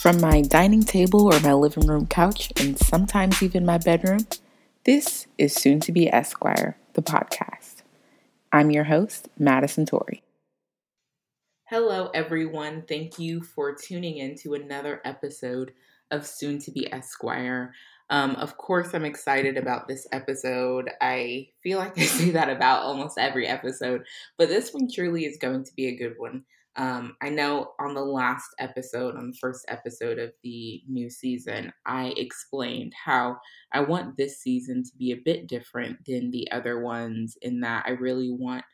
From my dining table or my living room couch, and sometimes even my bedroom, this is Soon to Be Esquire, the podcast. I'm your host, Madison Torrey. Hello, everyone. Thank you for tuning in to another episode of Soon to Be Esquire. Um, of course, I'm excited about this episode. I feel like I say that about almost every episode, but this one truly is going to be a good one. Um, I know on the last episode, on the first episode of the new season, I explained how I want this season to be a bit different than the other ones, in that I really want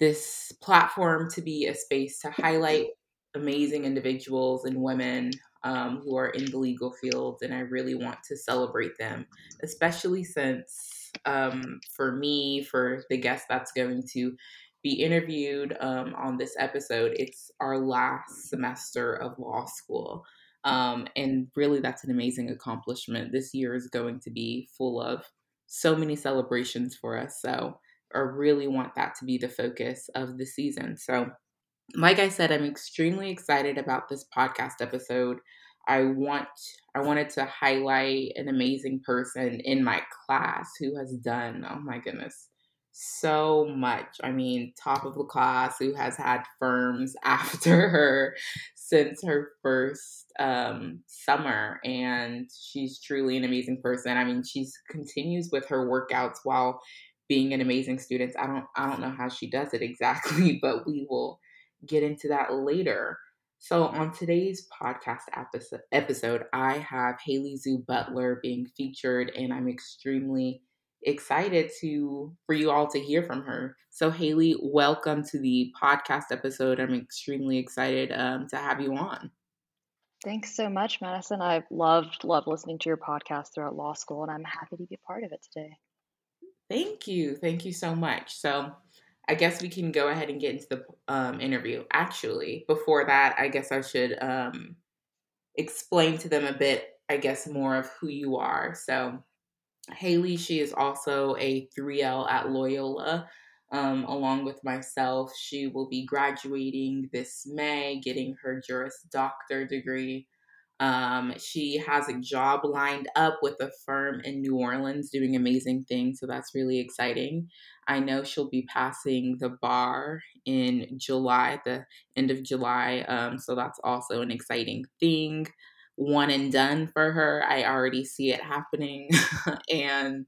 this platform to be a space to highlight amazing individuals and women um, who are in the legal field, and I really want to celebrate them, especially since um, for me, for the guest that's going to be interviewed um, on this episode, it's our last semester of law school. Um, and really, that's an amazing accomplishment. This year is going to be full of so many celebrations for us. So, I really want that to be the focus of the season. So, like I said, I'm extremely excited about this podcast episode. I want I wanted to highlight an amazing person in my class who has done, oh my goodness, so much. I mean, top of the class who has had firms after her since her first um, summer and she's truly an amazing person. I mean, she's continues with her workouts while being an amazing student. I don't I don't know how she does it exactly, but we will get into that later. So, on today's podcast episode, I have Haley Zoo Butler being featured, and I'm extremely excited to for you all to hear from her. So, Haley, welcome to the podcast episode. I'm extremely excited um, to have you on. Thanks so much, Madison. I've loved loved listening to your podcast throughout law school, and I'm happy to be part of it today. Thank you, thank you so much. So, I guess we can go ahead and get into the um, interview. Actually, before that, I guess I should um, explain to them a bit, I guess, more of who you are. So, Haley, she is also a 3L at Loyola. Um, along with myself, she will be graduating this May, getting her Juris Doctor degree. Um, she has a job lined up with a firm in New Orleans doing amazing things, so that's really exciting. I know she'll be passing the bar in July, the end of July, um, so that's also an exciting thing. One and done for her. I already see it happening. and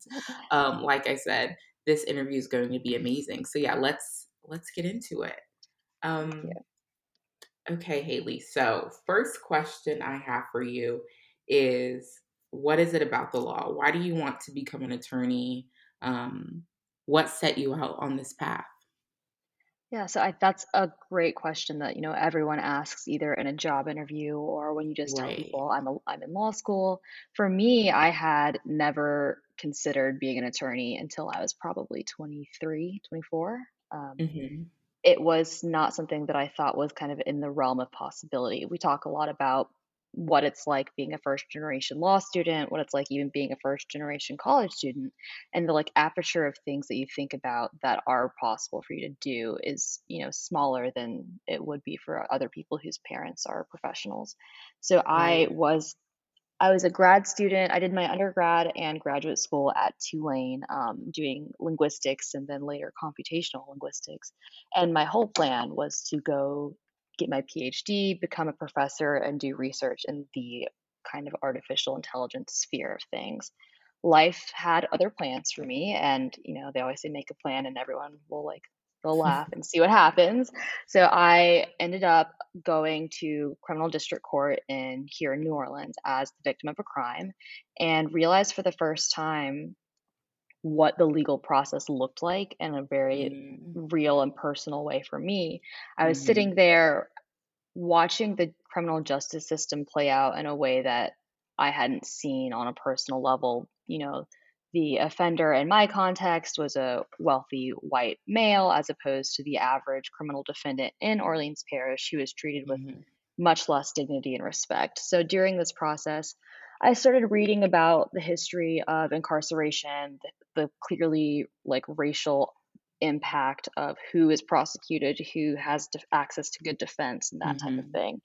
um, like I said, this interview is going to be amazing. So yeah, let's let's get into it. Um, yeah. Okay, Haley. So, first question I have for you is what is it about the law? Why do you want to become an attorney? Um, what set you out on this path? Yeah, so I, that's a great question that you know everyone asks either in a job interview or when you just tell people I'm a, I'm in law school. For me, I had never considered being an attorney until I was probably 23, 24. Um, hmm it was not something that I thought was kind of in the realm of possibility. We talk a lot about what it's like being a first generation law student, what it's like even being a first generation college student, and the like aperture of things that you think about that are possible for you to do is, you know, smaller than it would be for other people whose parents are professionals. So I was I was a grad student. I did my undergrad and graduate school at Tulane, um, doing linguistics and then later computational linguistics. And my whole plan was to go get my PhD, become a professor, and do research in the kind of artificial intelligence sphere of things. Life had other plans for me, and you know they always say make a plan, and everyone will like they'll laugh and see what happens. So I ended up going to criminal district court in here in New Orleans as the victim of a crime and realized for the first time what the legal process looked like in a very mm. real and personal way for me. I was mm. sitting there watching the criminal justice system play out in a way that I hadn't seen on a personal level, you know, the offender in my context was a wealthy white male as opposed to the average criminal defendant in Orleans Parish who was treated with mm-hmm. much less dignity and respect. So during this process, I started reading about the history of incarceration, the, the clearly like racial impact of who is prosecuted, who has de- access to good defense, and that mm-hmm. type of mm-hmm. thing.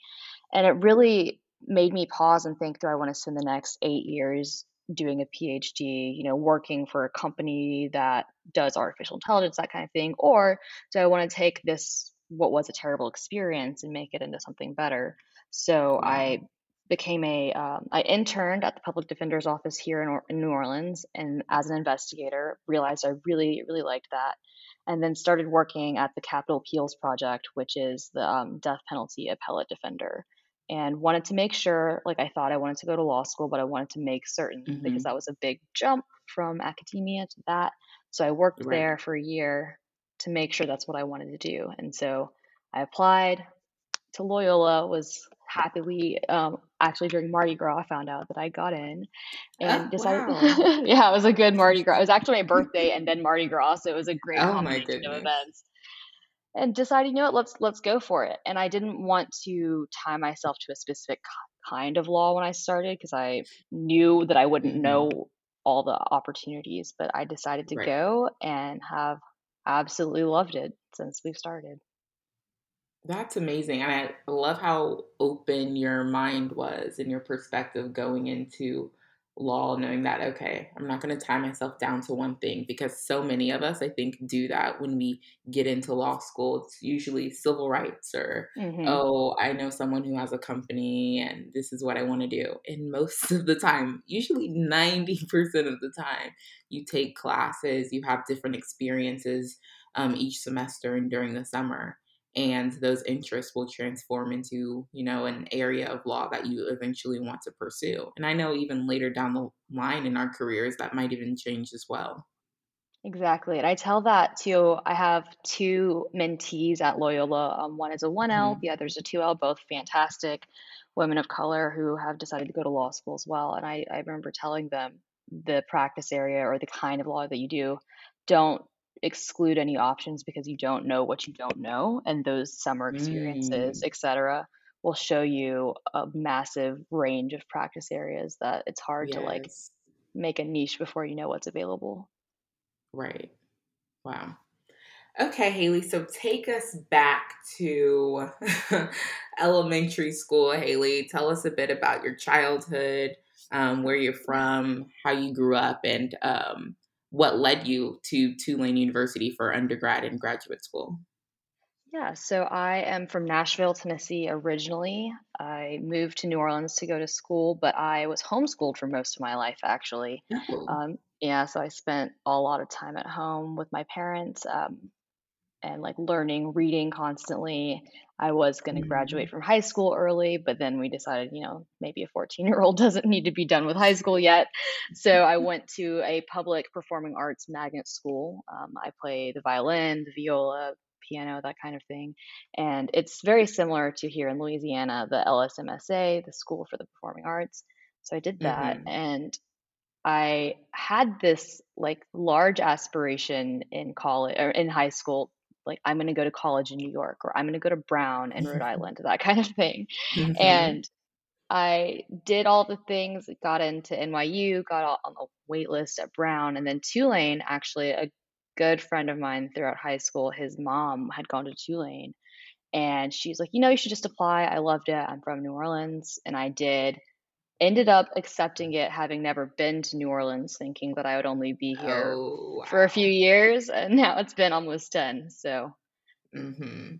And it really made me pause and think do I want to spend the next eight years doing a PhD, you know, working for a company that does artificial intelligence, that kind of thing? Or do I want to take this, what was a terrible experience, and make it into something better? So. I became a um, I interned at the public defender's office here in, or- in New Orleans, and as an investigator, realized I really really liked that, and then started working at the Capital Appeals Project, which is the um, death penalty appellate defender, and wanted to make sure, like I thought I wanted to go to law school, but I wanted to make certain mm-hmm. because that was a big jump from academia to that. So I worked right. there for a year to make sure that's what I wanted to do, and so I applied to Loyola was happily um, actually during Mardi Gras I found out that I got in and oh, decided wow. yeah it was a good Mardi Gras it was actually my birthday and then Mardi Gras so it was a great oh, combination of events and decided you know what let's let's go for it and I didn't want to tie myself to a specific kind of law when I started because I knew that I wouldn't mm-hmm. know all the opportunities but I decided to right. go and have absolutely loved it since we've started that's amazing. And I love how open your mind was and your perspective going into law, knowing that, okay, I'm not going to tie myself down to one thing because so many of us, I think, do that when we get into law school. It's usually civil rights or, mm-hmm. oh, I know someone who has a company and this is what I want to do. And most of the time, usually 90% of the time, you take classes, you have different experiences um, each semester and during the summer and those interests will transform into you know an area of law that you eventually want to pursue and i know even later down the line in our careers that might even change as well exactly and i tell that to i have two mentees at loyola um, one is a 1l mm-hmm. the other is a 2l both fantastic women of color who have decided to go to law school as well and i, I remember telling them the practice area or the kind of law that you do don't exclude any options because you don't know what you don't know and those summer experiences mm. etc will show you a massive range of practice areas that it's hard yes. to like make a niche before you know what's available right wow okay haley so take us back to elementary school haley tell us a bit about your childhood um, where you're from how you grew up and um, what led you to Tulane University for undergrad and graduate school? Yeah, so I am from Nashville, Tennessee originally. I moved to New Orleans to go to school, but I was homeschooled for most of my life, actually. Oh. Um, yeah, so I spent a lot of time at home with my parents. Um, and like learning reading constantly. I was going to graduate mm-hmm. from high school early, but then we decided, you know, maybe a 14 year old doesn't need to be done with high school yet. So I went to a public performing arts magnet school. Um, I play the violin, the viola, piano, that kind of thing. And it's very similar to here in Louisiana, the LSMSA, the School for the Performing Arts. So I did that. Mm-hmm. And I had this like large aspiration in college or in high school like I'm going to go to college in New York or I'm going to go to Brown in Rhode Island, that kind of thing. Mm-hmm. And I did all the things, got into NYU, got on the wait list at Brown, and then Tulane. Actually, a good friend of mine throughout high school, his mom had gone to Tulane, and she's like, you know, you should just apply. I loved it. I'm from New Orleans, and I did ended up accepting it having never been to New Orleans thinking that I would only be here oh, wow. for a few years and now it's been almost 10 so Mm-hmm.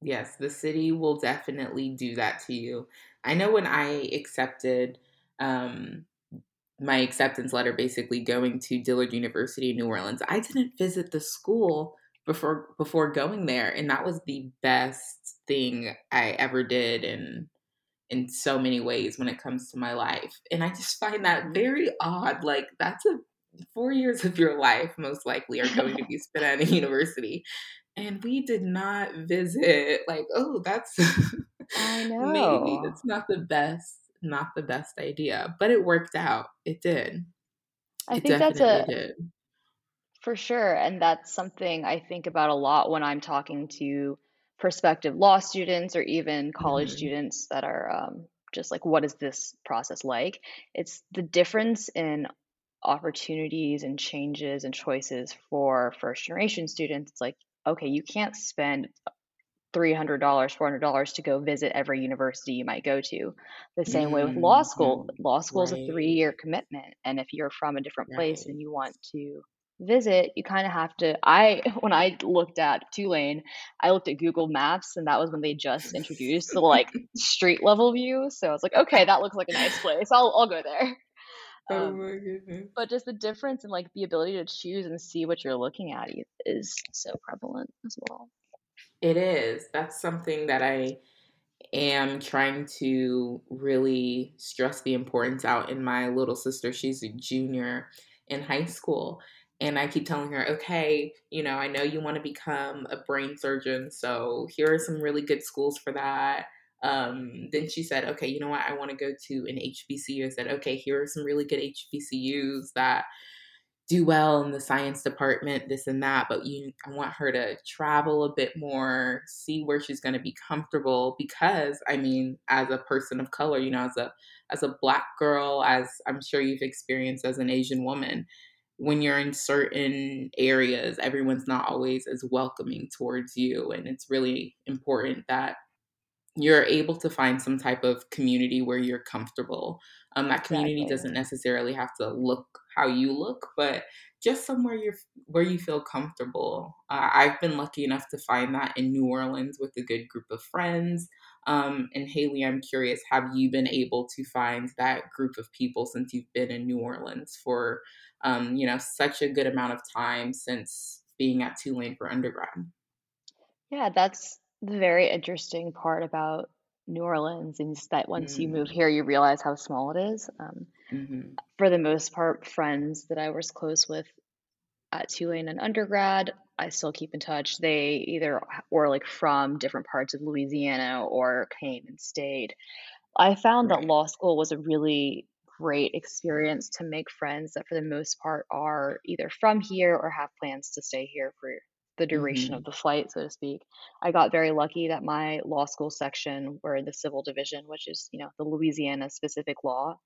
yes the city will definitely do that to you I know when I accepted um my acceptance letter basically going to Dillard University in New Orleans I didn't visit the school before before going there and that was the best thing I ever did and in so many ways when it comes to my life. And I just find that mm-hmm. very odd. Like, that's a four years of your life, most likely, are going to be spent at a university. And we did not visit. Like, oh, that's I know. maybe that's not the best, not the best idea, but it worked out. It did. I it think that's a did. for sure, and that's something I think about a lot when I'm talking to prospective law students or even college mm-hmm. students that are um, just like, what is this process like? It's the difference in opportunities and changes and choices for first generation students. It's like, okay, you can't spend $300 $400 to go visit every university you might go to the same mm-hmm. way with law school mm-hmm. law school is a three year commitment and if you're from a different place and you want to visit you kind of have to i when i looked at tulane i looked at google maps and that was when they just introduced the like street level view so i was like okay that looks like a nice place i'll, I'll go there oh um, my goodness. But just the difference in like the ability to choose and see what you're looking at is so prevalent as well. It is. That's something that I am trying to really stress the importance out in my little sister. She's a junior in high school. And I keep telling her, okay, you know, I know you want to become a brain surgeon. So here are some really good schools for that. Um, then she said, okay, you know what? I want to go to an HBCU. I said, okay, here are some really good HBCUs that do well in the science department, this and that. But you, I want her to travel a bit more, see where she's going to be comfortable. Because I mean, as a person of color, you know, as a as a black girl, as I'm sure you've experienced as an Asian woman, when you're in certain areas, everyone's not always as welcoming towards you, and it's really important that you're able to find some type of community where you're comfortable. Um, that community exactly. doesn't necessarily have to look how you look, but just somewhere you're where you feel comfortable. Uh, I've been lucky enough to find that in New Orleans with a good group of friends. Um, and Haley, I'm curious, have you been able to find that group of people since you've been in New Orleans for, um, you know, such a good amount of time since being at Tulane for undergrad? Yeah, that's the very interesting part about New Orleans is that once you move mm. here, you realize how small it is. Um, hmm for the most part, friends that I was close with at Tulane and undergrad, I still keep in touch. They either were like from different parts of Louisiana or came and stayed. I found that law school was a really great experience to make friends that, for the most part, are either from here or have plans to stay here for the duration mm-hmm. of the flight, so to speak. I got very lucky that my law school section were in the civil division, which is, you know, the Louisiana specific law,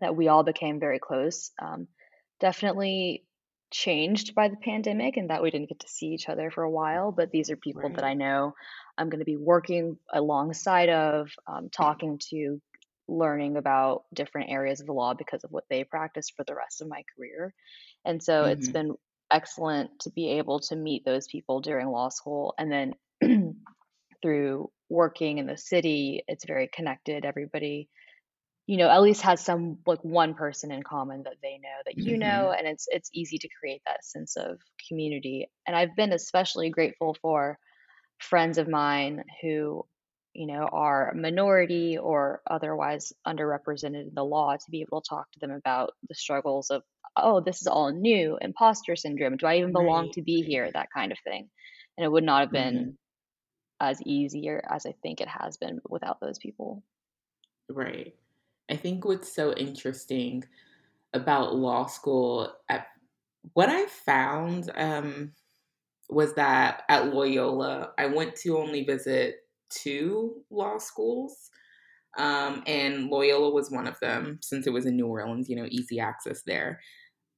that we all became very close. Um, definitely changed by the pandemic and that we didn't get to see each other for a while, but these are people right. that I know I'm going to be working alongside of, um, talking to, learning about different areas of the law because of what they practice for the rest of my career. And so mm-hmm. it's been excellent to be able to meet those people during law school and then through working in the city it's very connected everybody you know at least has some like one person in common that they know that you mm-hmm. know and it's it's easy to create that sense of community and i've been especially grateful for friends of mine who you know are minority or otherwise underrepresented in the law to be able to talk to them about the struggles of oh, this is all new, imposter syndrome. Do I even belong right. to be here? That kind of thing. And it would not have been mm-hmm. as easier as I think it has been without those people. Right. I think what's so interesting about law school, at, what I found um, was that at Loyola, I went to only visit two law schools. Um, and Loyola was one of them since it was in New Orleans, you know, easy access there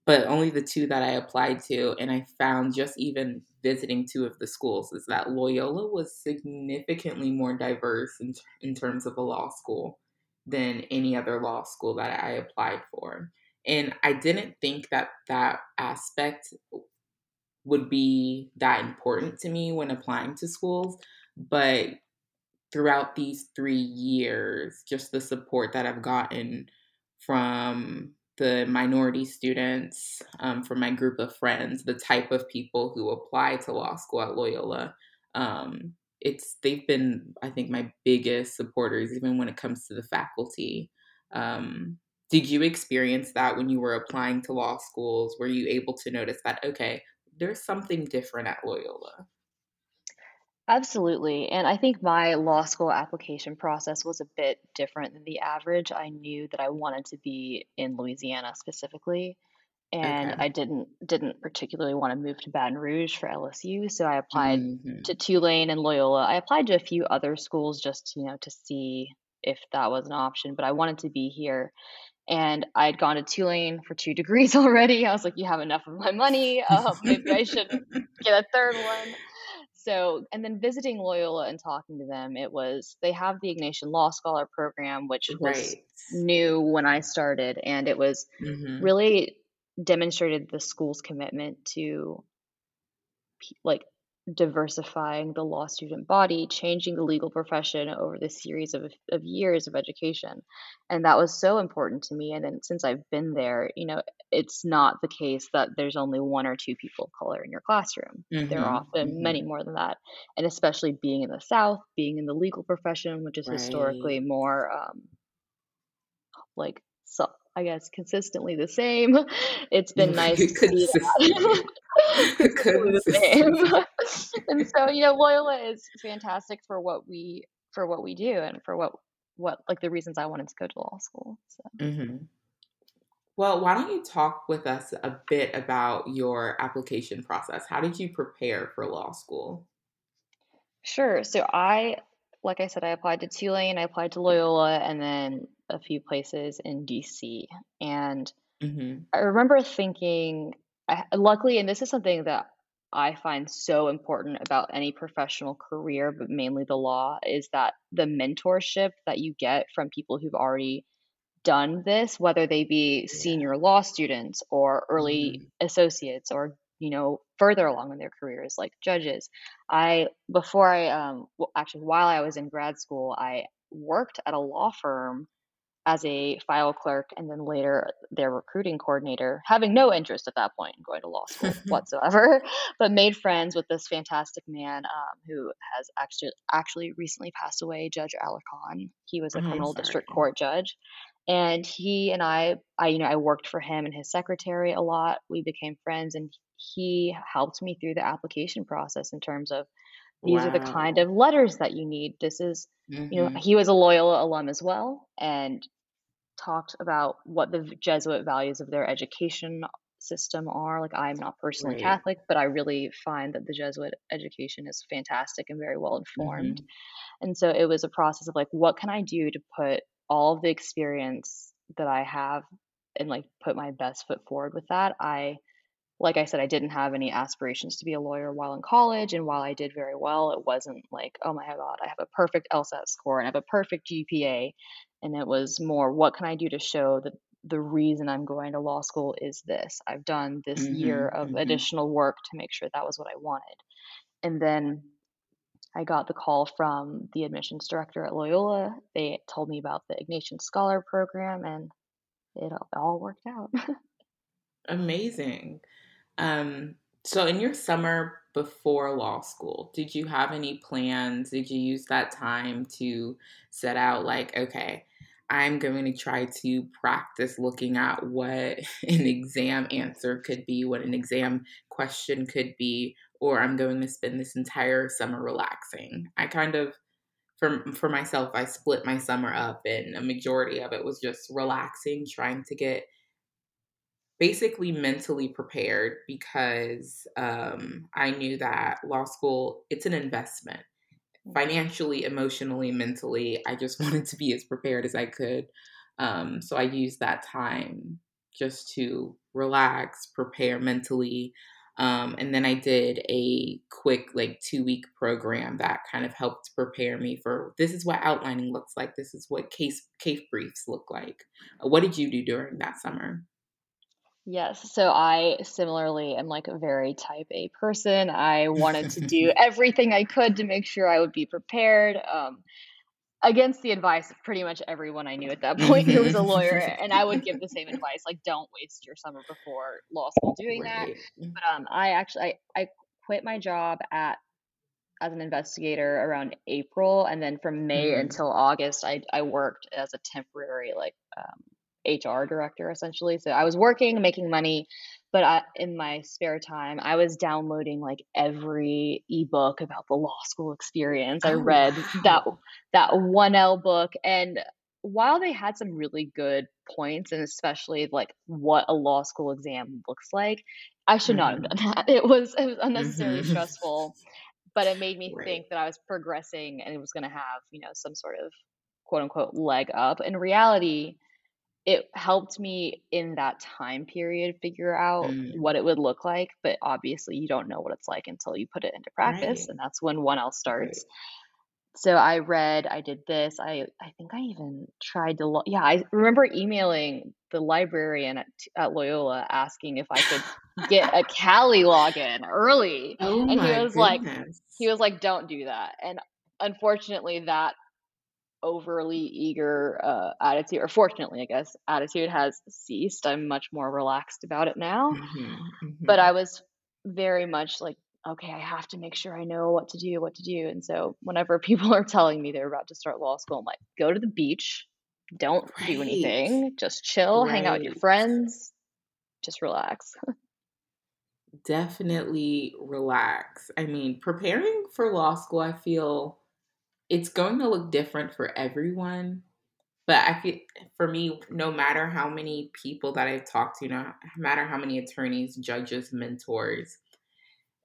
but only the two that I applied to. And I found just even visiting two of the schools is that Loyola was significantly more diverse in, in terms of a law school than any other law school that I applied for. And I didn't think that that aspect would be that important to me when applying to schools. But throughout these three years, just the support that I've gotten from the minority students um, from my group of friends, the type of people who apply to law school at Loyola. Um, it's they've been, I think, my biggest supporters, even when it comes to the faculty. Um, did you experience that when you were applying to law schools? Were you able to notice that okay, there's something different at Loyola? Absolutely. And I think my law school application process was a bit different than the average. I knew that I wanted to be in Louisiana specifically, and Okay. I didn't didn't particularly want to move to Baton Rouge for LSU, so I applied hmm to Tulane and Loyola. I applied to a few other schools just, you know, to see if that was an option, but I wanted to be here. And I'd gone to Tulane for two degrees already. I was like, you have enough of my money. Uh, maybe I should get a third one. so, and then visiting Loyola and talking to them, it was they have the Ignatian Law Scholar program, which right. was new when I started, and it was mm-hmm. really demonstrated the school's commitment to like diversifying the law student body, changing the legal profession over the series of, of years of education. And that was so important to me. And then since I've been there, you know, it's not the case that there's only one or two people of color in your classroom. Mm-hmm. There are often mm-hmm. many more than that. And especially being in the South, being in the legal profession, which is right. historically more um, like so I guess consistently the same. It's been nice to that. the same. and so, you know, Loyola is fantastic for what we for what we do and for what what like the reasons I wanted to go to law school. So. Mm-hmm. Well, why don't you talk with us a bit about your application process? How did you prepare for law school? Sure. So I, like I said, I applied to Tulane, I applied to Loyola, and then a few places in DC. And mm-hmm. I remember thinking, I, luckily, and this is something that I find so important about any professional career, but mainly the law, is that the mentorship that you get from people who've already done this, whether they be senior law students or early mm-hmm. associates or you know further along in their careers like judges i before i um well, actually while i was in grad school i worked at a law firm as a file clerk and then later their recruiting coordinator, having no interest at that point in going to law school whatsoever, but made friends with this fantastic man um, who has actually actually recently passed away, Judge Alarcon. He was a oh, criminal district court judge. And he and I, I, you know, I worked for him and his secretary a lot. We became friends, and he helped me through the application process in terms of these wow. are the kind of letters that you need. This is, mm-hmm. you know, mm-hmm. he was a Loyola alum as well, and talked about what the Jesuit values of their education system are. Like, I'm not personally right. Catholic, but I really find that the Jesuit education is fantastic and very well informed. Mm-hmm. And so it was a process of like, what can I do to put all of the experience that I have and like put my best foot forward with that? I like I said, I didn't have any aspirations to be a lawyer while in college. And while I did very well, it wasn't like, oh my God, I have a perfect LSAT score and I have a perfect GPA and it was more what can i do to show that the reason i'm going to law school is this? I've done this mm-hmm, year of mm-hmm. additional work to make sure that was what i wanted. And then i got the call from the admissions director at loyola. They told me about the ignatian scholar program and it all worked out. Amazing um, so in your summer before law school, did you have any plans? Did you use that time to set out like, okay, I'm going to try to practice looking at what an exam answer could be, what an exam question could be, or I'm going to spend this entire summer relaxing. I kind of for for myself, I split my summer up and a majority of it was just relaxing, trying to get basically mentally prepared because um, I knew that law school it's an investment financially, emotionally, mentally. I just wanted to be as prepared as I could. Um, so I used that time just to relax, prepare mentally. Um, and then I did a quick, like, two week program that kind of helped prepare me for this is what outlining looks like. This is what case case briefs look like. Uh, what did you do during that summer? Yes, so I similarly am like a very type A person. I wanted to do everything I could to make sure I would be prepared. Um, against the advice of pretty much everyone I knew at that point who was a lawyer, and I would give the same advice, like don't waste your summer before law school doing that. But um, I actually I, I quit my job at as an investigator around April, and then from May mm-hmm. until August, I I worked as a temporary like um, HR director essentially. So I was working, making money, but I, in my spare time, I was downloading like every ebook about the law school experience. I oh, read wow. that that 1L book and while they had some really good points and especially like what a law school exam looks like, I should not have mm-hmm. done that. It was it was unnecessarily mm-hmm. stressful, but it made me right. think that I was progressing and it was going to have, you know, some sort of quote unquote leg up. In reality, it helped me in that time period figure out Mm. what it would look like. But obviously, you don't know what it's like until you put it into practice, Right. and that's when 1L Right. starts. So I read, I did this. I I think I even tried to lo yeah, I remember emailing the librarian at at Loyola asking if I could get a CALI login early, Oh and he was like he was like, "Don't do that." And unfortunately, that overly eager, uh, attitude or fortunately, I guess, attitude has ceased. I'm much more relaxed about it now. Mhm, But mhm. I was very much like, "Okay, I have to make sure I know what to do, what to do." And so whenever people are telling me they're about to start law school, I'm like, "Go to the beach, don't do anything, just chill, hang out with your friends, just relax." Definitely relax. I mean, preparing for law school, I feel it's going to look different for everyone. But I feel for me, no matter how many people that I've talked to, no matter how many attorneys, judges, mentors,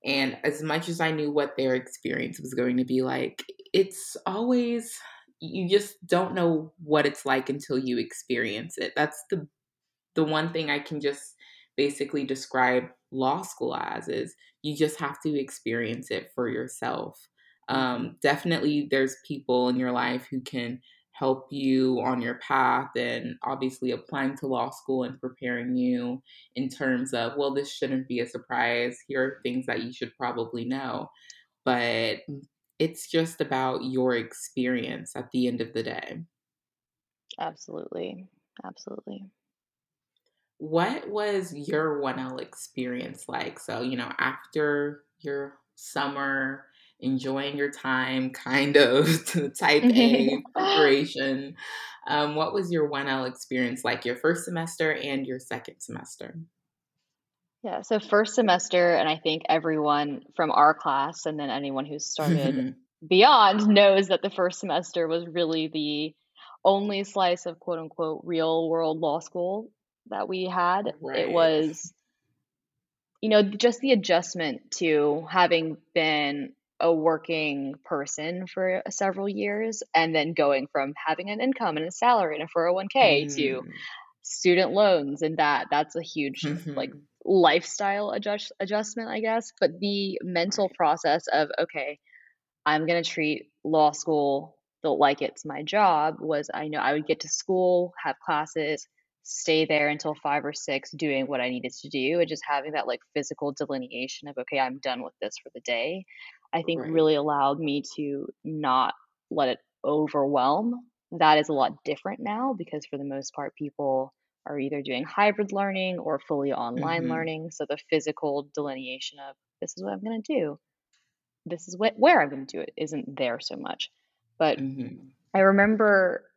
and as much as I knew what their experience was going to be like, it's always you just don't know what it's like until you experience it. That's the the one thing I can just basically describe law school as is you just have to experience it for yourself. Um, definitely, there's people in your life who can help you on your path, and obviously, applying to law school and preparing you in terms of, well, this shouldn't be a surprise. Here are things that you should probably know. But it's just about your experience at the end of the day. Absolutely. Absolutely. What was your 1L experience like? So, you know, after your summer, enjoying your time, kind of to type A preparation, um, what was your 1L experience like, your first semester and your second semester? Yeah, so first semester, and I think everyone from our class and then anyone who's started beyond knows that the first semester was really the only slice of quote unquote real world law school that we had. It was, you know, just the adjustment to having been a working person for several years and then going from having an income and a salary and a 401k to Mm. student loans and that that's a huge like Mhm. lifestyle adjust adjustment, I guess. But the mental process of okay, I'm gonna treat law school the like it's my job was I know I would get to school, have classes, stay there until 5 or 6 doing what I needed to do, and just having that, like, physical delineation of, "Okay, I'm done with this for the day," I think Right. really allowed me to not let it overwhelm. That is a lot different now because for the most part, people are either doing hybrid learning or fully online Mhm. learning, so the physical delineation of, "This is what I'm gonna do. This is what where I'm gonna do it," isn't there so much. But Mhm. I remember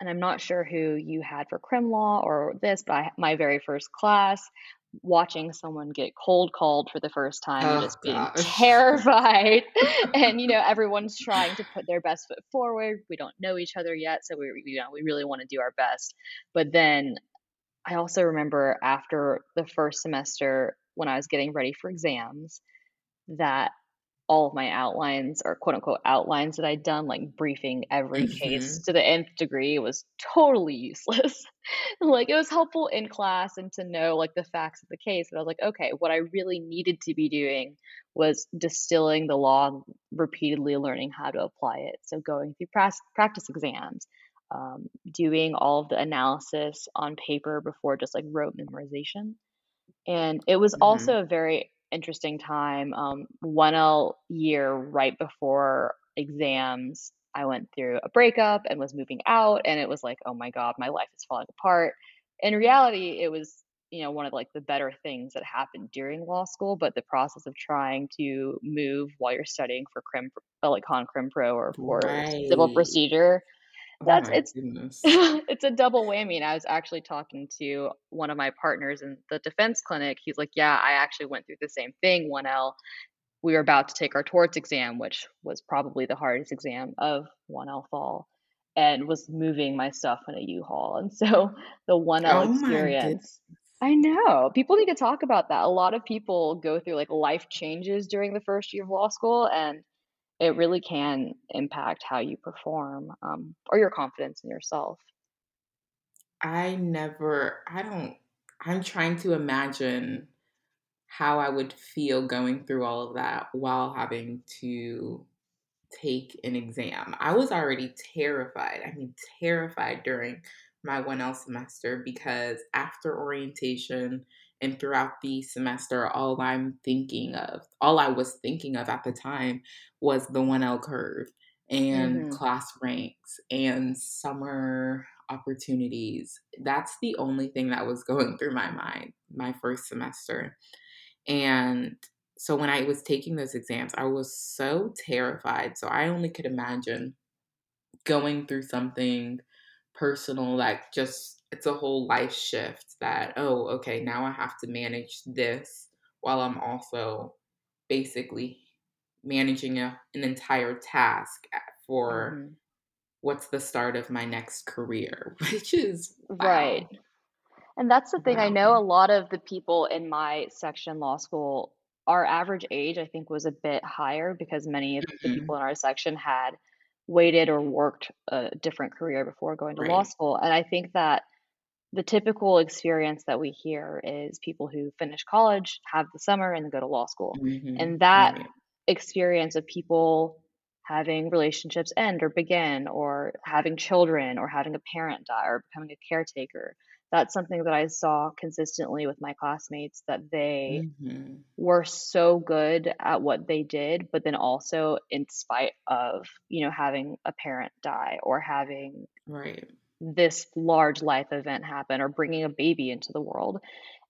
and I'm not sure who you had for crim law or this, but I my very first class, watching someone get cold called for the first time and Oh just being gosh. terrified, and, you know, everyone's trying to put their best foot forward. We don't know each other yet, so we you know, we really wanna do our best. But then I also remember after the first semester when I was getting ready for exams that all of my outlines or quote unquote outlines that I'd done, like briefing every case Mhm. to the nth degree was totally useless. like it was helpful in class and to know like the facts of the case, but I was like, okay, what I really needed to be doing was distilling the law, repeatedly learning how to apply it. So going through pras- practice exams, um, doing all of the analysis on paper before just like rote memorization and it was Mhm. also a very interesting time, um, 1L year right before exams, I went through a breakup and was moving out, and it was like, "Oh my god, my life is falling apart." In reality, it was, you know, one of, like, the better things that happened during law school, but the process of trying to move while you're studying for crim like, con crim pro or for civil procedure, Oh that's my it's goodness. it's a double whammy, and I was actually talking to one of my partners in the defense clinic. He's like, "Yeah, I actually went through the same thing, 1L. We were about to take our torts exam, which was probably the hardest exam of 1L fall, and was moving my stuff in a U-Haul." And so the 1L Oh experience I know. People need to talk about that. A lot of people go through, like, life changes during the first year of law school, and it really can impact how you perform, um, or your confidence in yourself. I never, I don't, I'm trying to imagine how I would feel going through all of that while having to take an exam. I was already terrified. I mean, terrified during my 1L semester because after orientation and throughout the semester, all I'm thinking of, all I was thinking of at the time was the 1L curve and mm-hmm. class ranks and summer opportunities. That's the only thing that was going through my mind my first semester. And so when I was taking those exams, I was so terrified. So I only could imagine going through something personal like just it's a whole life shift that oh okay now i have to manage this while i'm also basically managing a, an entire task for mm-hmm. what's the start of my next career which is wow. right and that's the thing wow. i know a lot of the people in my section law school our average age i think was a bit higher because many of mm-hmm. the people in our section had waited or worked a different career before going to right. law school. And I think that the typical experience that we hear is people who finish college, have the summer, and then go to law school. Mm-hmm. And that right. experience of people having relationships end or begin, or having children, or having a parent die, or becoming a caretaker, that's something that I saw consistently with my classmates that they mm-hmm. were so good at what they did, but then also in spite of, you know, having a parent die or having right this large life event happen or bringing a baby into the world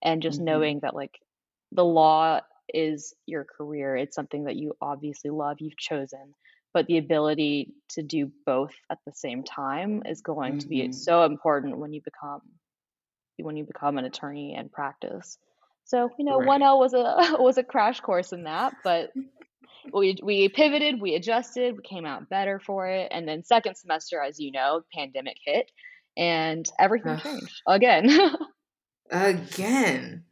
and just mm-hmm. knowing that like the law is your career, it's something that you obviously love, you've chosen, but the ability to do both at the same time is going mm-hmm. to be mm-hmm. so important when you become when you become an attorney and practice. So you know, one L was a was a crash course in that, but we we pivoted, we adjusted, we came out better for it, and then second semester, as you know, pandemic hit, and everything changed again. again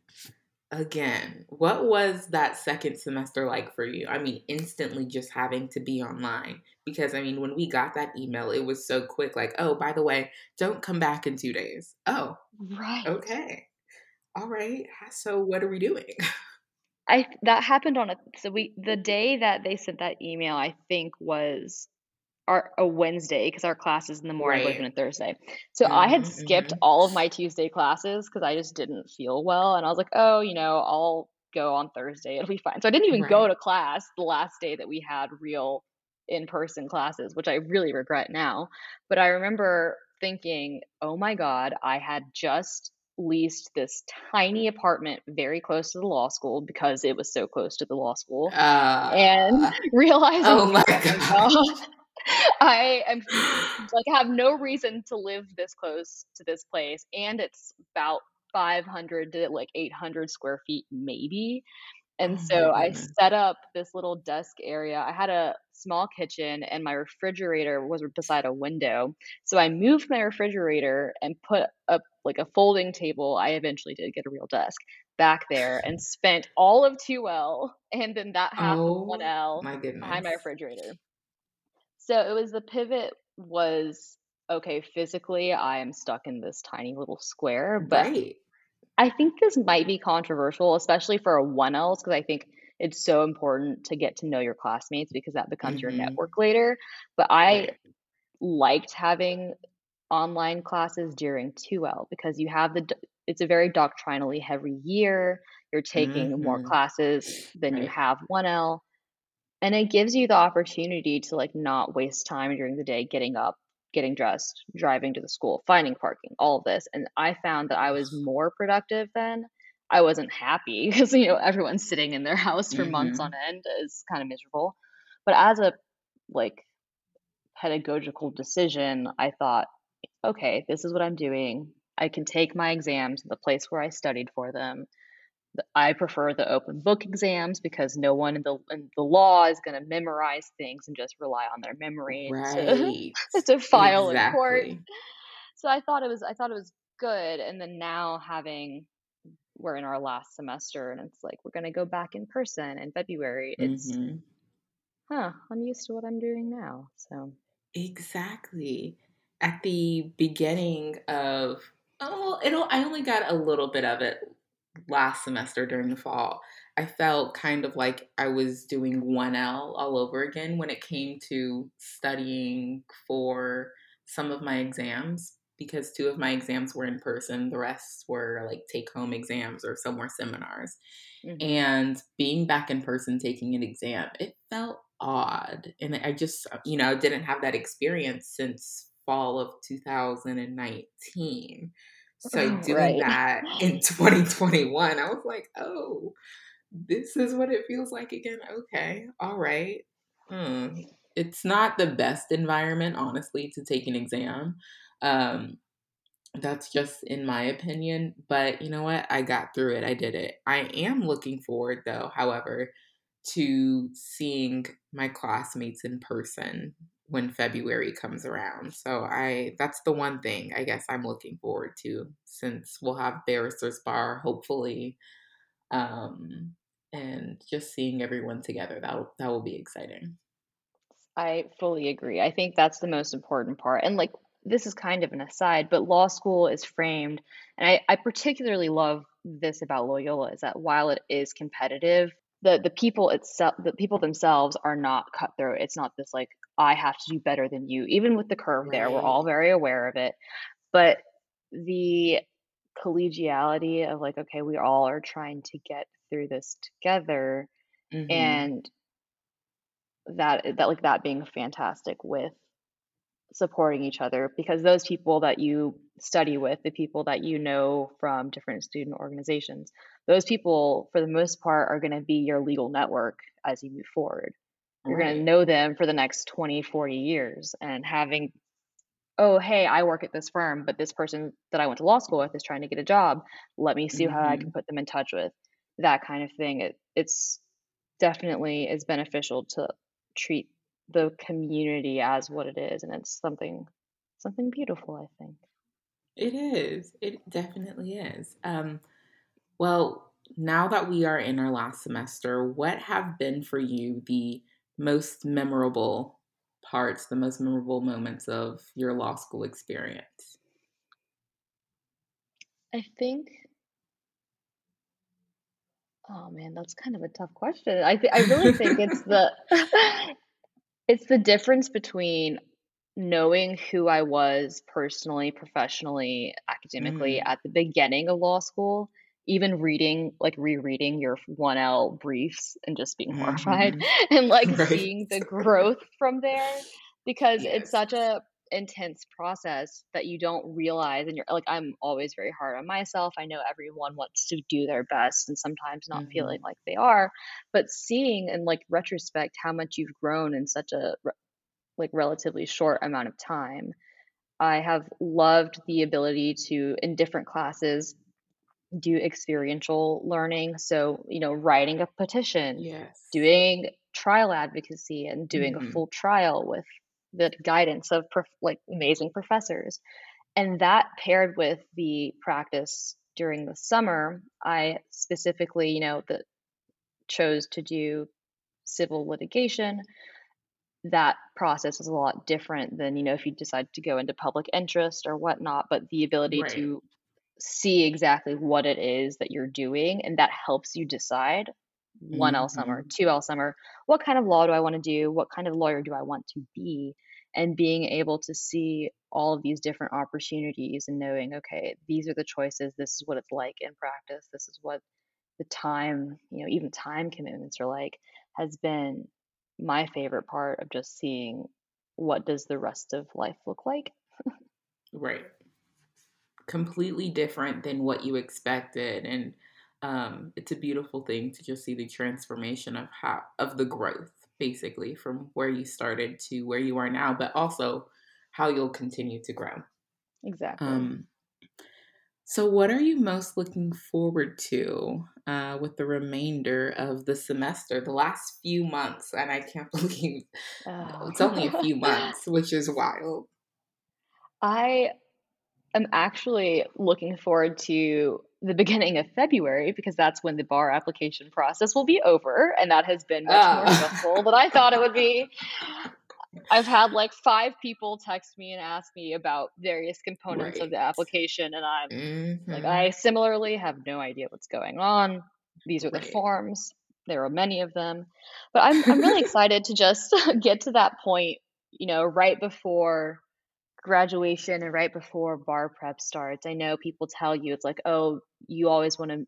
again, what was that second semester like for you? I mean, instantly just having to be online. Because, I mean, when we got that email, it was so quick like, oh, by the way, don't come back in two days. Oh, right. Okay. All right. So, what are we doing? I that happened on a so we the day that they sent that email I think was our a Wednesday because our classes in the morning right. was on a Thursday. So mm-hmm, I had mm-hmm, skipped mm-hmm. all of my Tuesday classes because I just didn't feel well, and I was like, oh, you know, I'll go on Thursday. It'll be fine. So I didn't even right. go to class the last day that we had real in person classes, which I really regret now. But I remember thinking, oh my god, I had just leased this tiny apartment very close to the law school because it was so close to the law school uh, and realizing oh my god I am like have no reason to live this close to this place, and it's about 500 to like 800 square feet, maybe. And oh so I set up this little desk area. I had a small kitchen, and my refrigerator was beside a window. So I moved my refrigerator and put up like a folding table. I eventually did get a real desk back there and spent all of 2L and then that half oh, of 1L behind my refrigerator. So it was the pivot was okay, physically I am stuck in this tiny little square, but right. I think this might be controversial, especially for a 1Ls, because I think it's so important to get to know your classmates because that becomes mm-hmm. your network later. But I right. liked having online classes during 2L because you have the it's a very doctrinally heavy year. You're taking mm-hmm. more classes than right. you have 1L and it gives you the opportunity to like not waste time during the day getting up getting dressed driving to the school finding parking all of this and i found that i was more productive then. I wasn't happy because you know everyone's sitting in their house for mm-hmm. months on end is kind of miserable. But as a like pedagogical decision i thought okay this is what i'm doing. I can take my exams the place where i studied for them I prefer the open book exams because no one in the in the law is going to memorize things and just rely on their memory right. to, to file exactly. in court. So I thought it was I thought it was good, and then now having we're in our last semester and it's like we're going to go back in person in February. It's mm-hmm. huh, I'm used to what I'm doing now. So exactly at the beginning of Oh, it'll. I only got a little bit of it last semester during the fall. I felt kind of like I was doing 1L all over again when it came to studying for some of my exams because two of my exams were in person, the rest were like take home exams or some were seminars. Mm-hmm. And being back in person taking an exam, it felt odd. And I just, you know, didn't have that experience since fall of 2019. So doing right. that in 2021, I was like, oh, this is what it feels like again. Okay, all right. Hmm. It's not the best environment, honestly, to take an exam. Um, that's just in my opinion. But you know what? I got through it. I did it. I am looking forward, though, however, to seeing my classmates in person when February comes around. So I that's the one thing I guess I'm looking forward to since we'll have Barristers Ball hopefully um and just seeing everyone together that that will be exciting. I fully agree. I think that's the most important part. And like this is kind of an aside, but law school is framed, and I, I particularly love this about Loyola is that while it is competitive, the the people itself, the people themselves are not cutthroat. It's not this like I have to do better than you. Even with the curve right. there, we're all very aware of it, but the collegiality of like okay, we all are trying to get through this together, mm-hmm. and that that like that being fantastic with supporting each other because those people that you study with, the people that you know from different student organizations, those people, for the most part, are going to be your legal network as you move forward. You're right. going to know them for the next 20, 40 years. And having, oh, hey, I work at this firm, but this person that I went to law school with is trying to get a job. Let me see mm-hmm. how I can mm-hmm. put them in touch with that kind of thing. It, it's definitely is beneficial to treat the community as what it is and it's something something beautiful i think it is it definitely is um well now that we are in our last semester what have been for you the most memorable parts the most memorable moments of your law school experience i think Oh man, that's kind of a tough question. I th- I really think it's the It's the difference between knowing who I was personally, professionally, academically Mm. at the beginning of law school, even reading, like rereading your 1L briefs and just being horrified Mhm. and like Right. seeing the growth from there because it's such a intense process that you don't realize and you're like I'm always very hard on myself. I know everyone wants to do their best and sometimes not mm-hmm. feeling like they are, but seeing in like retrospect how much you've grown in such a like relatively short amount of time. I have loved the ability to in different classes do experiential learning. So, you know, writing a petition, yes. doing trial advocacy and doing mm-hmm. a full trial with the guidance of prof- like amazing professors and that paired with the practice during the summer i specifically you know the chose to do civil litigation that process is a lot different than you know if you decide to go into public interest or whatnot but the ability right. to see exactly what it is that you're doing and that helps you decide one L summer, mm-hmm. two L summer. What kind of law do I want to do? What kind of lawyer do I want to be? And being able to see all of these different opportunities and knowing, okay, these are the choices. This is what it's like in practice. This is what the time, you know, even time commitments are like, has been my favorite part of just seeing what does the rest of life look like. right. Completely different than what you expected. And um, it's a beautiful thing to just see the transformation of how of the growth basically from where you started to where you are now but also how you'll continue to grow exactly um, so what are you most looking forward to uh, with the remainder of the semester the last few months and i can't believe oh. it's only a few months which is wild i am actually looking forward to the beginning of February because that's when the bar application process will be over, and that has been much more ah. stressful than I thought it would be. I've had like five people text me and ask me about various components right. of the application, and I'm mm-hmm. like, I similarly have no idea what's going on. These are right. the forms. There are many of them, but I'm I'm really excited to just get to that point. You know, right before graduation and right before bar prep starts. I know people tell you it's like, oh, you always want to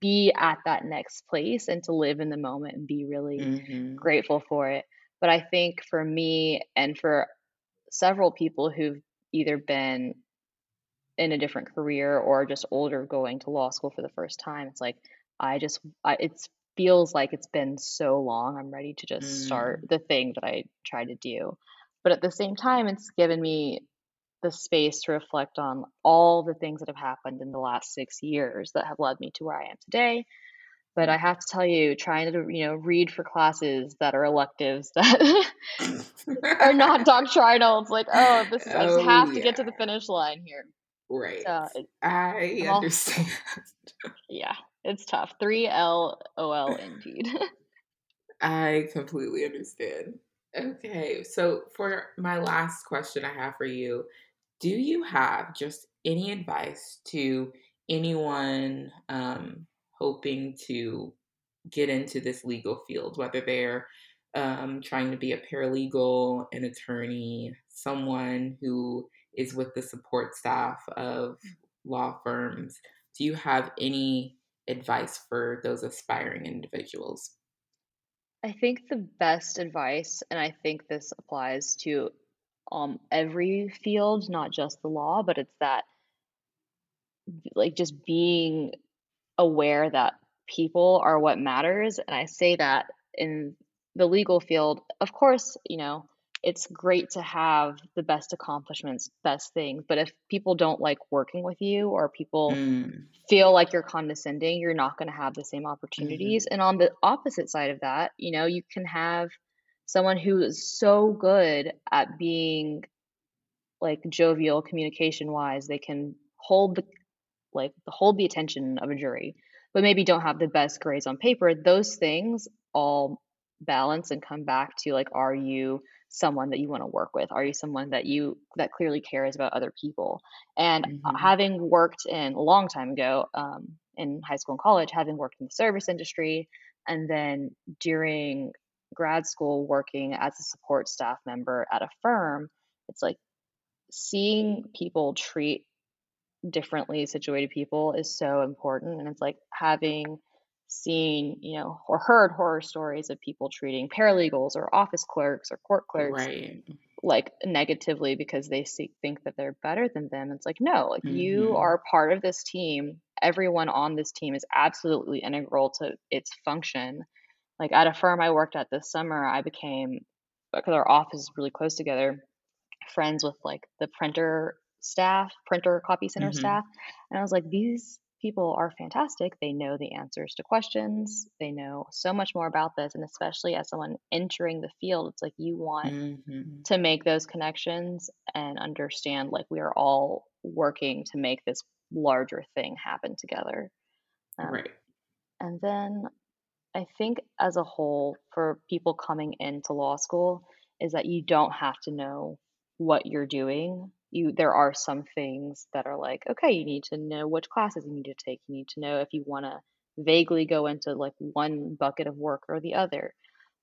be at that next place and to live in the moment and be really mm-hmm. grateful for it. But I think for me and for several people who've either been in a different career or just older going to law school for the first time, it's like I just I, it feels like it's been so long. I'm ready to just mm. start the thing that I try to do. But at the same time, it's given me the space to reflect on all the things that have happened in the last six years that have led me to where I am today. But I have to tell you, trying to you know read for classes that are electives that are not doctrinal, it's like, oh, this is, I just oh, have yeah. to get to the finish line here. Right. So it, I understand. yeah, it's tough. Three L O L indeed. I completely understand. Okay, so for my last question I have for you, do you have just any advice to anyone um, hoping to get into this legal field, whether they're um, trying to be a paralegal, an attorney, someone who is with the support staff of law firms? Do you have any advice for those aspiring individuals? I think the best advice, and I think this applies to um, every field, not just the law, but it's that like just being aware that people are what matters. And I say that in the legal field, of course, you know, it's great to have the best accomplishments, best things. But if people don't like working with you or people mm. feel like you're condescending, you're not going to have the same opportunities. Mm-hmm. And on the opposite side of that, you know, you can have someone who is so good at being like jovial communication wise they can hold the like hold the attention of a jury but maybe don't have the best grades on paper those things all balance and come back to like are you someone that you want to work with are you someone that you that clearly cares about other people and mm-hmm. having worked in a long time ago um, in high school and college having worked in the service industry and then during grad school working as a support staff member at a firm, it's like seeing people treat differently situated people is so important. And it's like having seen, you know, or heard horror stories of people treating paralegals or office clerks or court clerks right. like negatively because they see, think that they're better than them. It's like, no, like mm-hmm. you are part of this team. Everyone on this team is absolutely integral to its function like at a firm I worked at this summer, I became because our office is really close together, friends with like the printer staff, printer copy center mm-hmm. staff. And I was like, these people are fantastic. They know the answers to questions. They know so much more about this. And especially as someone entering the field, it's like you want mm-hmm. to make those connections and understand like we are all working to make this larger thing happen together. Um, right. And then I think as a whole, for people coming into law school, is that you don't have to know what you're doing. You there are some things that are like, okay, you need to know which classes you need to take. You need to know if you want to vaguely go into like one bucket of work or the other.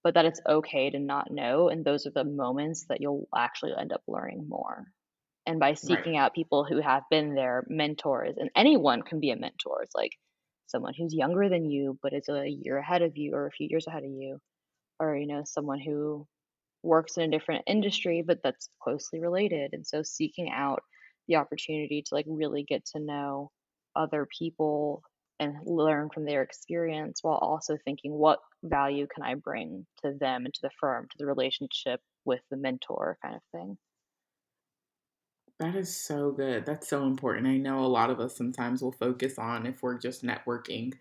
But that it's okay to not know. And those are the moments that you'll actually end up learning more. And by seeking right. out people who have been there, mentors, and anyone can be a mentor. It's like someone who's younger than you but is a year ahead of you or a few years ahead of you or you know someone who works in a different industry but that's closely related and so seeking out the opportunity to like really get to know other people and learn from their experience while also thinking what value can I bring to them and to the firm, to the relationship with the mentor kind of thing. That is so good. That's so important. I know a lot of us sometimes will focus on if we're just networking,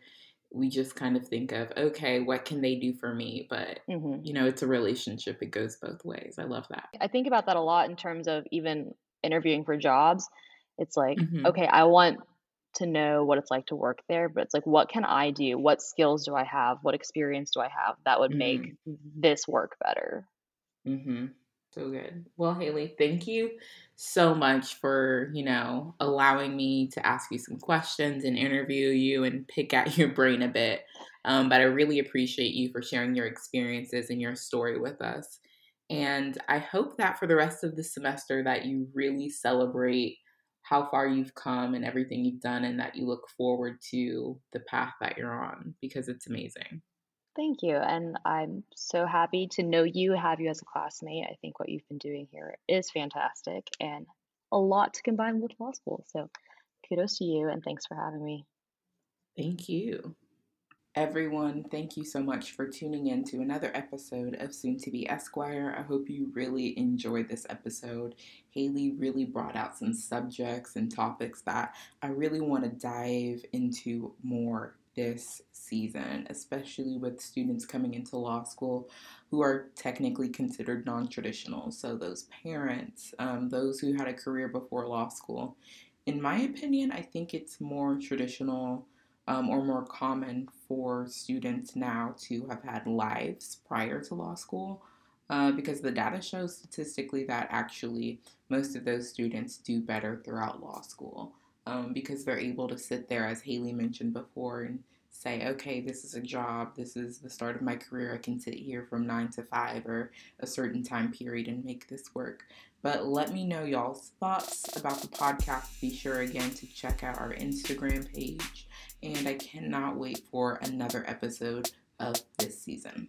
we just kind of think of, okay, what can they do for me? But, mm-hmm. you know, it's a relationship, it goes both ways. I love that. I think about that a lot in terms of even interviewing for jobs. It's like, mm-hmm. okay, I want to know what it's like to work there, but it's like, what can I do? What skills do I have? What experience do I have that would make mm-hmm. this work better? So good. Well, Haley, thank you so much for, you know, allowing me to ask you some questions and interview you and pick at your brain a bit. Um, but I really appreciate you for sharing your experiences and your story with us. And I hope that for the rest of the semester that you really celebrate how far you've come and everything you've done and that you look forward to the path that you're on because it's amazing. Thank you. And I'm so happy to know you, have you as a classmate. I think what you've been doing here is fantastic and a lot to combine with law school. So kudos to you and thanks for having me. Thank you. Everyone, thank you so much for tuning in to another episode of Soon to Be Esquire. I hope you really enjoyed this episode. Haley really brought out some subjects and topics that I really want to dive into more this season, especially with students coming into law school who are technically considered non traditional. So, those parents, um, those who had a career before law school. In my opinion, I think it's more traditional um, or more common for students now to have had lives prior to law school. Uh, because the data shows statistically that actually most of those students do better throughout law school um, because they're able to sit there, as Haley mentioned before, and say, okay, this is a job, this is the start of my career, I can sit here from nine to five or a certain time period and make this work. But let me know y'all's thoughts about the podcast. Be sure again to check out our Instagram page. And I cannot wait for another episode of this season.